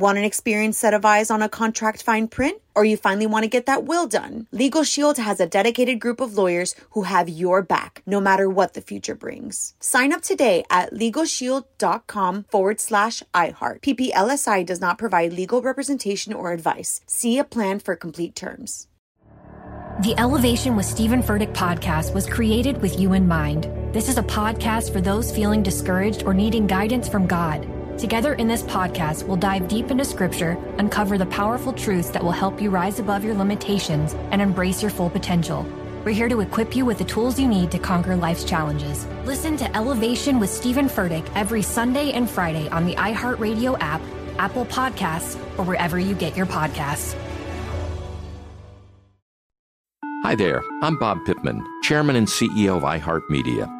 Want an experienced set of eyes on a contract fine print? Or you finally want to get that will done? Legal Shield has a dedicated group of lawyers who have your back, no matter what the future brings. Sign up today at LegalShield.com forward slash iHeart. PPLSI does not provide legal representation or advice. See a plan for complete terms. The Elevation with Stephen Furtick podcast was created with you in mind. This is a podcast for those feeling discouraged or needing guidance from God. Together in this podcast, we'll dive deep into scripture, uncover the powerful truths that will help you rise above your limitations and embrace your full potential. We're here to equip you with the tools you need to conquer life's challenges. Listen to Elevation with Stephen Furtick every Sunday and Friday on the iHeartRadio app, Apple Podcasts, or wherever you get your podcasts. Hi there, I'm Bob Pittman, Chairman and CEO of iHeartMedia.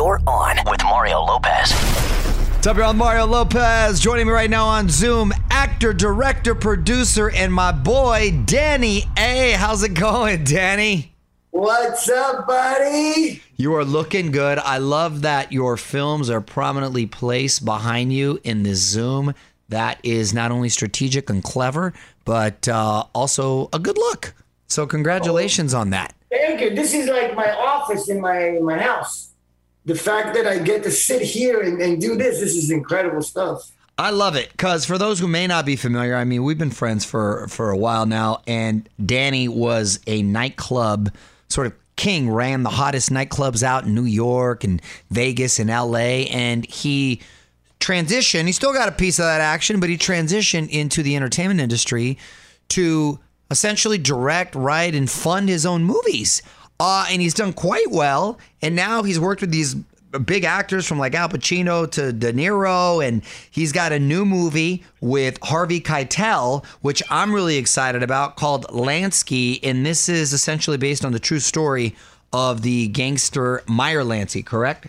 You're on with Mario Lopez. What's up, y'all? Mario Lopez joining me right now on Zoom. Actor, director, producer, and my boy Danny A. How's it going, Danny? What's up, buddy? You are looking good. I love that your films are prominently placed behind you in this Zoom. That is not only strategic and clever, but uh, also a good look. So, congratulations on that. Thank you. This is like my office in my my house. The fact that I get to sit here and, and do this, this is incredible stuff. I love it because for those who may not be familiar, I mean, we've been friends for for a while now, and Danny was a nightclub sort of king, ran the hottest nightclubs out in New York and Vegas and L.A., and he transitioned. He still got a piece of that action, but he transitioned into the entertainment industry to essentially direct, write, and fund his own movies. Uh, and he's done quite well. And now he's worked with these big actors from like Al Pacino to De Niro, and he's got a new movie with Harvey Keitel, which I'm really excited about, called Lansky, and this is essentially based on the true story of the gangster Meyer Lansky, correct?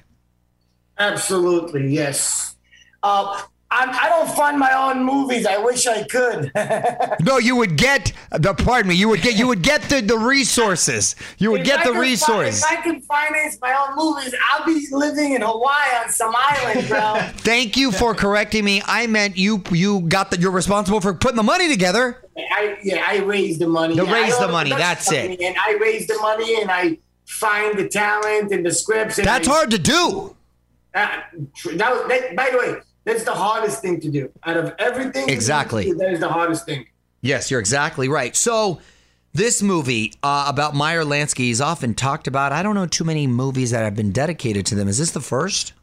Absolutely, yes. Uh, I, I don't fund my own movies. I wish I could. no, you would get the. Pardon me. You would get. You would get the, the resources. You would If get I the could fi- resources. If I can finance my own movies, I'll be living in Hawaii on some island, bro. Thank you for correcting me. I meant you. You got that. You're responsible for putting the money together. I yeah, I raise the money. You Yeah, raise the money, that's it. And I raise the money and I find the talent and the scripts. And That's I- hard to do. Uh, that was, that, by the way, that's the hardest thing to do. Out of everything, Exactly. that is the hardest thing. Yes, you're exactly right. So, this movie uh, about Meyer Lansky is often talked about. I don't know too many movies that have been dedicated to them. Is this the first?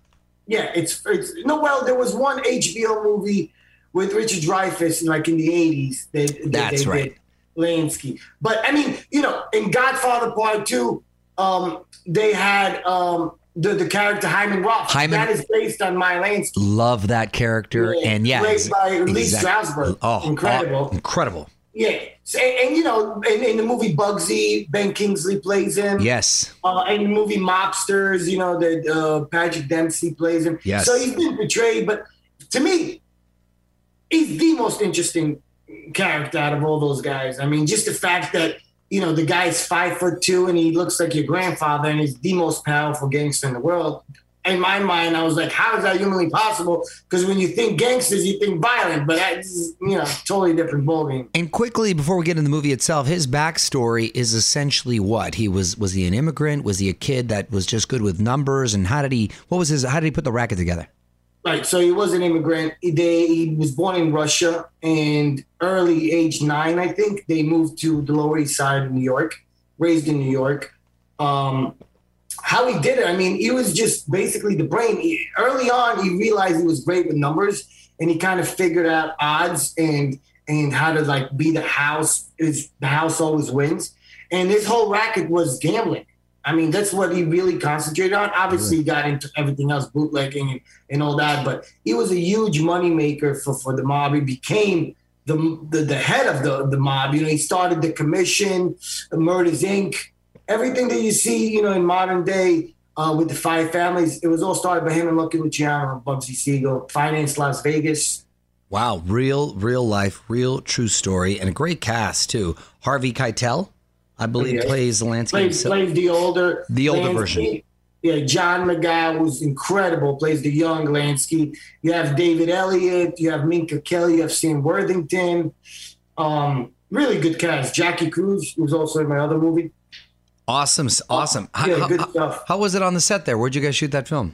Yeah, it's it's no. Well, there was one HBO movie with Richard Dreyfuss, like in the eighties. That, that That's they right. Did, Lansky. But I mean, you know, in Godfather Part Two, um, they had um, the the character Hyman Roth. Hyman- that is based on Meyer Lansky. Love that character, Yeah, and yeah, played by Lee exact- Strasberg. Oh, Incredible. oh, incredible. Yeah, so, and, and, you know, in, in the movie Bugsy, Ben Kingsley plays him. Yes, Uh, in the movie Mobsters, you know that uh, Patrick Dempsey plays him. Yes. So he's been portrayed, but to me, he's the most interesting character out of all those guys. I mean, just the fact that you know the guy's five foot two and he looks like your grandfather and he's the most powerful gangster in the world. In my mind, I was like, how is that humanly possible? Because when you think gangsters, you think violent, but that's you know totally different ballgame. And quickly before we get into the movie itself, his backstory is essentially what he was. Was he an immigrant? Was he a kid that was just good with numbers? And how did he? What was his? How did he put the racket together? Right. So he was an immigrant. They, he was born in Russia and early age nine, I think, they moved to the Lower East Side of New York, raised in New York. Um, how he did it, I mean, he was just basically the brain. He- early on, he realized he was great with numbers and he kind of figured out odds and and how to like be the house is the house always wins. And his whole racket was gambling. I mean, that's what he really concentrated on. Obviously, he got into everything else, bootlegging and, and all that, but he was a huge moneymaker for, for the mob. He became the, the, the head of the, the mob. You know, he started the commission, Murders Inc., everything that you see, you know, in modern day uh, with the five families, it was all started by him and Lucky Luciano and Bugsy Siegel, Finance Las Vegas. Wow, real, real life, real true story, and a great cast too. Harvey Keitel, I believe, Yeah. plays Lansky. Plays, himself. plays the older. The older Lansky. version. Yeah, John Magaro was incredible, plays the young Lansky. You have David Elliott, you have Minka Kelly, you have Sam Worthington. Um, really good cast. Jackie Cruz was also in my other movie. Awesome, awesome. How, Yeah, how- good how- stuff. how was it on the set there? Where'd you guys shoot that film?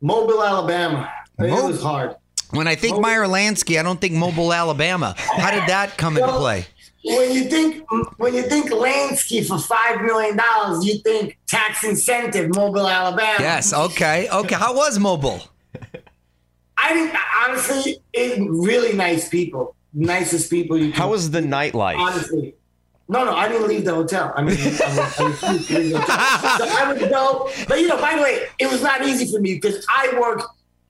Mobile, Alabama. It was hard. When I think Mobile- Meyer Lansky, I don't think Mobile, Alabama. How did that come into play? When you think when you think Lansky for five million dollars, you think tax incentive, Mobile, Alabama. Yes, okay, okay. How was Mobile? I think honestly, it, really nice people, nicest people. You can, How was the nightlife? honestly? No, no, I didn't leave the hotel. I mean, I, was, I refused to leave the hotel. So I would go, but you know, by the way, it was not easy for me because I work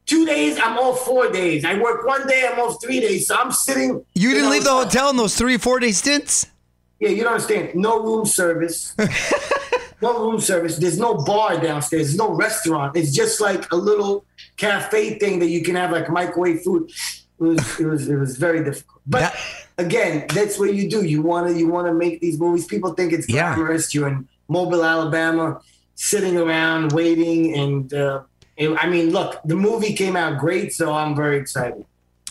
two days, I'm off four days. I work one day, I'm off three days. So I'm sitting. You didn't know, leave the hotel in those three, four day stints? Yeah, you don't understand. No room service. no room service. There's no bar downstairs. There's no restaurant. It's just like a little cafe thing that you can have like microwave food. It was it was it was very difficult. But That- again, that's what you do. You wanna you wanna make these movies. People think it's Yeah. glamorous. You're in Mobile, Alabama, sitting around waiting, and uh, it- I mean, look, the movie came out great, so I'm very excited.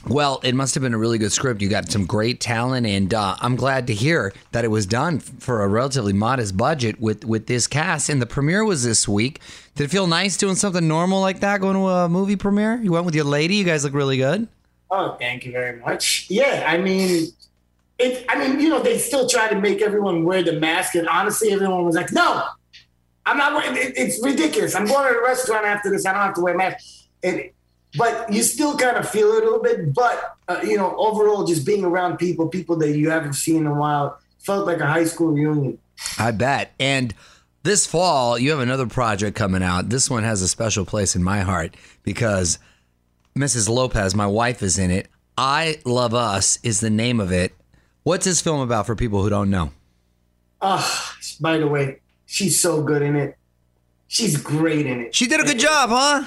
Well, it must have been a really good script. You got some great talent, and uh, I'm glad to hear that it was done for a relatively modest budget with with this cast. And the premiere was this week. Did it feel nice doing something normal like that, going to a movie premiere? You went with your lady. You guys look really good. Oh, thank you very much. Yeah, I mean, it. I mean, you know, they still try to make everyone wear the mask, and honestly, everyone was like, "No, I'm not wearing. It, it's ridiculous. I'm going to a restaurant after this. I don't have to wear a mask." And, but you still kind of feel it a little bit. But uh, you know, overall, just being around people, people that you haven't seen in a while, felt like a high school reunion. I bet. And this fall, you have another project coming out. This one has a special place in my heart because Mrs. Lopez, my wife, is in it. I Love Us is the name of it. What's this film about for people who don't know? Ah, by the way, she's so good in it. She's great in it. She did a good job, huh?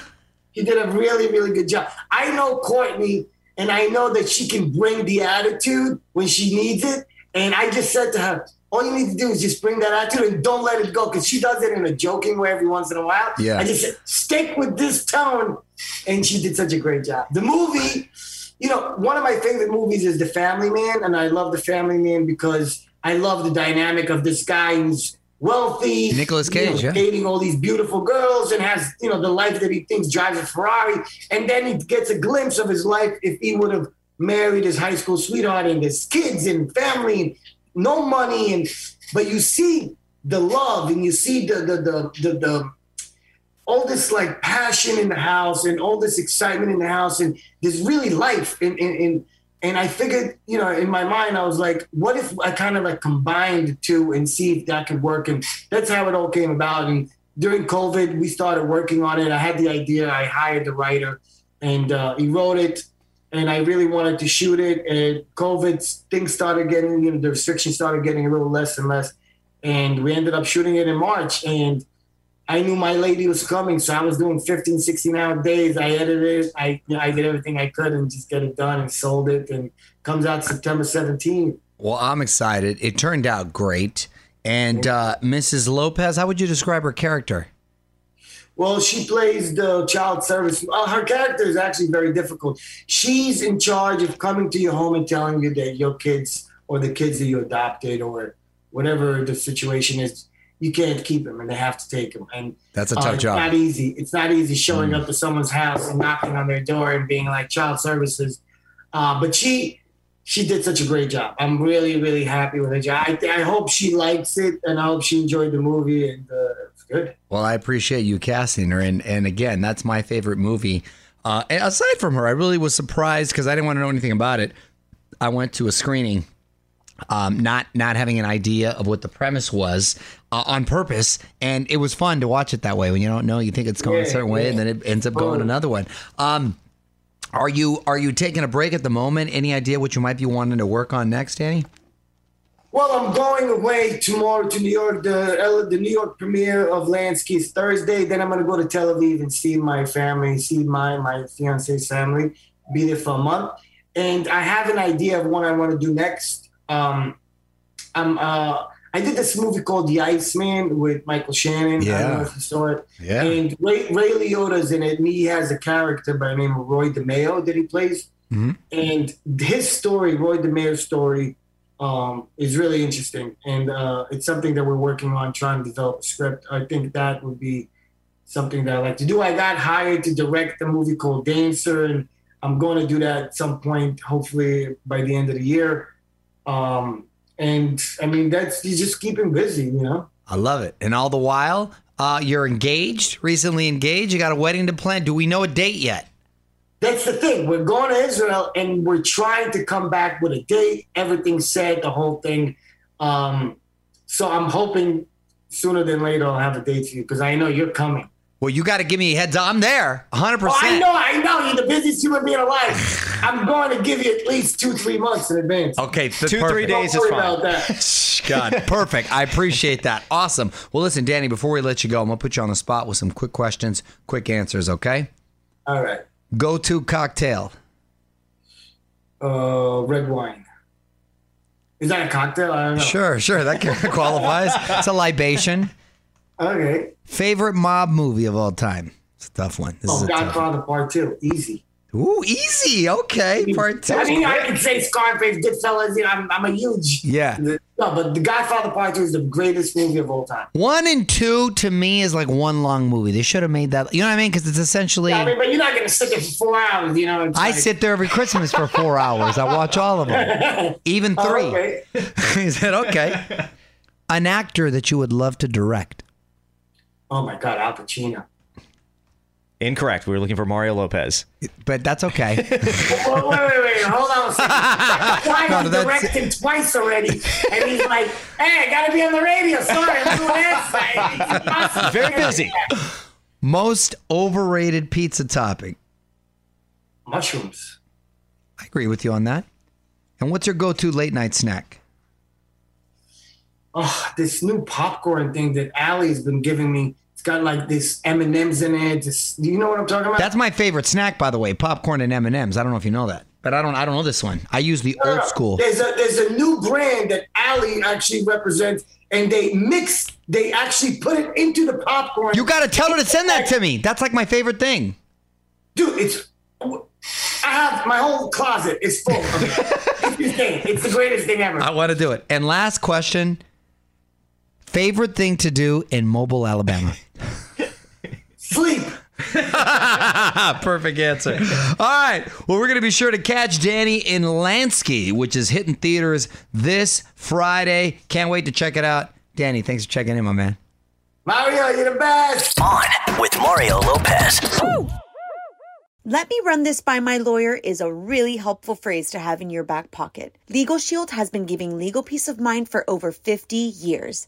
She did a really, really good job. I know Courtney, and I know that she can bring the attitude when she needs it. And I just said to her, all you need to do is just bring that attitude and don't let it go because she does it in a joking way every once in a while. Yeah. I just said, stick with this tone. And she did such a great job. The movie, you know, one of my favorite movies is The Family Man. And I love The Family Man because I love the dynamic of this guy who's wealthy. Nicolas you know, Cage, yeah. dating all these beautiful girls and has, you know, the life that he thinks drives a Ferrari. And then he gets a glimpse of his life if he would have married his high school sweetheart and his kids and family and no money and but you see the love and you see the the the the, the all this like passion in the house and all this excitement in the house and there's really life in in, in and I figured, you know, in my mind, I was like, what if I kind of like combined the two and see if that could work? And that's how it all came about. And during COVID, we started working on it. I had the idea, I hired the writer, and uh, he wrote it. And I really wanted to shoot it. And COVID, things started getting, you know, the restrictions started getting a little less and less. And we ended up shooting it in March. And I knew my lady was coming, so I was doing 15, 16 hour days. I edited it. I, you know, I did everything I could and just get it done and sold it. And comes out September 17th. Well, I'm excited. It turned out great. And uh, Mrs. Lopez, how would you describe her character? Well, she plays the child service. Uh, her character is actually very difficult. She's in charge of coming to your home and telling you that your kids or the kids that you adopted or whatever the situation is, you can't keep them and they have to take them. And That's a uh, tough it's job. not easy. It's not easy showing up to someone's house and knocking on their door and being like child services. Uh, but she she did such a great job. I'm really really happy with her job. I, I hope she likes it and I hope she enjoyed the movie and uh, it's good. Well, I appreciate you casting her, and and again, that's my favorite movie. Uh, aside from her, I really was surprised because I didn't want to know anything about it. I went to a screening, um, not not having an idea of what the premise was uh, on purpose, and it was fun to watch it that way. When you don't know, you think it's going a Yeah, certain way, and then it ends up going Oh. another one. Um, are you are you taking a break at the moment? Any idea what you might be wanting to work on next, Danny? Well, I'm going away tomorrow to New York. The the New York premiere of Lansky is Thursday. Then I'm going to go to Tel Aviv and see my family, see my my fiance's family, be there for a month. And I have an idea of what I want to do next. Um, I'm uh, I did this movie called The Iceman with Michael Shannon. Yeah. I don't know if you saw it. Yeah. And Ray, Ray Liotta's in it, and he has a character by the name of Roy DeMeo that he plays. Mhm. And his story, Roy DeMeo's story, um, is really interesting. And uh, it's something that we're working on trying to develop a script. I think that would be something that I like to do. I got hired to direct a movie called Dancer, and I'm going to do that at some point, hopefully by the end of the year. Um, and I mean, that's you just keep him busy, you know. I love it. And all the while, uh, you're engaged, recently engaged. You got a wedding to plan. Do we know a date yet? That's the thing. We're going to Israel and we're trying to come back with a date. Everything said, the whole thing. Um, so I'm hoping sooner than later I'll have a date for you because I know you're coming. Well, you got to give me a heads up. I'm there, 100. Oh, I percent know, I know. You're the busiest human being alive. I'm going to give you at least two, three months in advance. Okay, th- Two, three days Don't is fine. about that. God, perfect. I appreciate that. Awesome. Well, listen, Danny, before we let you go, I'm gonna put you on the spot with some quick questions, quick answers. Okay? All right. Go to cocktail. Uh, red wine. Is that a cocktail? I don't know. Sure, sure. That qualifies. It's a libation. Okay. Favorite mob movie of all time. It's a tough one. This oh, is Oh, a tough Godfather Part Two. Easy. Ooh, easy. Okay, part two. I mean, I can say Scarface, Goodfellas. You know, I'm, I'm a huge. Yeah. No, but The Godfather Part Two is the greatest movie of all time. One and two to me is like one long movie. They should have made that. You know what I mean? Because it's essentially. I mean, but you're not gonna sit there for four hours. You know. I like- sit there every Christmas for four hours. I watch all of them, even Oh, three. okay. he said, "Okay." An actor that you would love to direct. Oh my God, Al Pacino. Incorrect. We were looking for Mario Lopez. But that's okay. wait, wait, wait, wait. Hold on a second. I tried No, to direct him twice already, and he's like, "Hey, I gotta be on the radio. Sorry, I'm doing that." Very busy. Most overrated pizza topping. Mushrooms. I agree with you on that. And what's your go-to late night snack? Oh, this new popcorn thing that Allie's been giving me. It's got like this M and M's in it. Just, do you know what I'm talking about? That's my favorite snack, by the way. Popcorn and M and M's. I don't know if you know that, but I don't. I don't know this one. I use the no, old school. There's a there's a new brand that Allie actually represents, and they mix. They actually put it into the popcorn. You got to tell her to send that to me. That's like my favorite thing. dude. It's I have my whole closet is full of it. It's the greatest thing ever. I want to do it. And last question. Favorite thing to do in Mobile, Alabama? Sleep. Perfect answer. All right. Well, we're going to be sure to catch Danny in Lansky, which is hitting theaters this Friday. Can't wait to check it out. Danny, thanks for checking in, my man. Mario, you're the best. On with Mario Lopez. Let me run this by my lawyer is a really helpful phrase to have in your back pocket. Legal Shield has been giving legal peace of mind for over 50 years.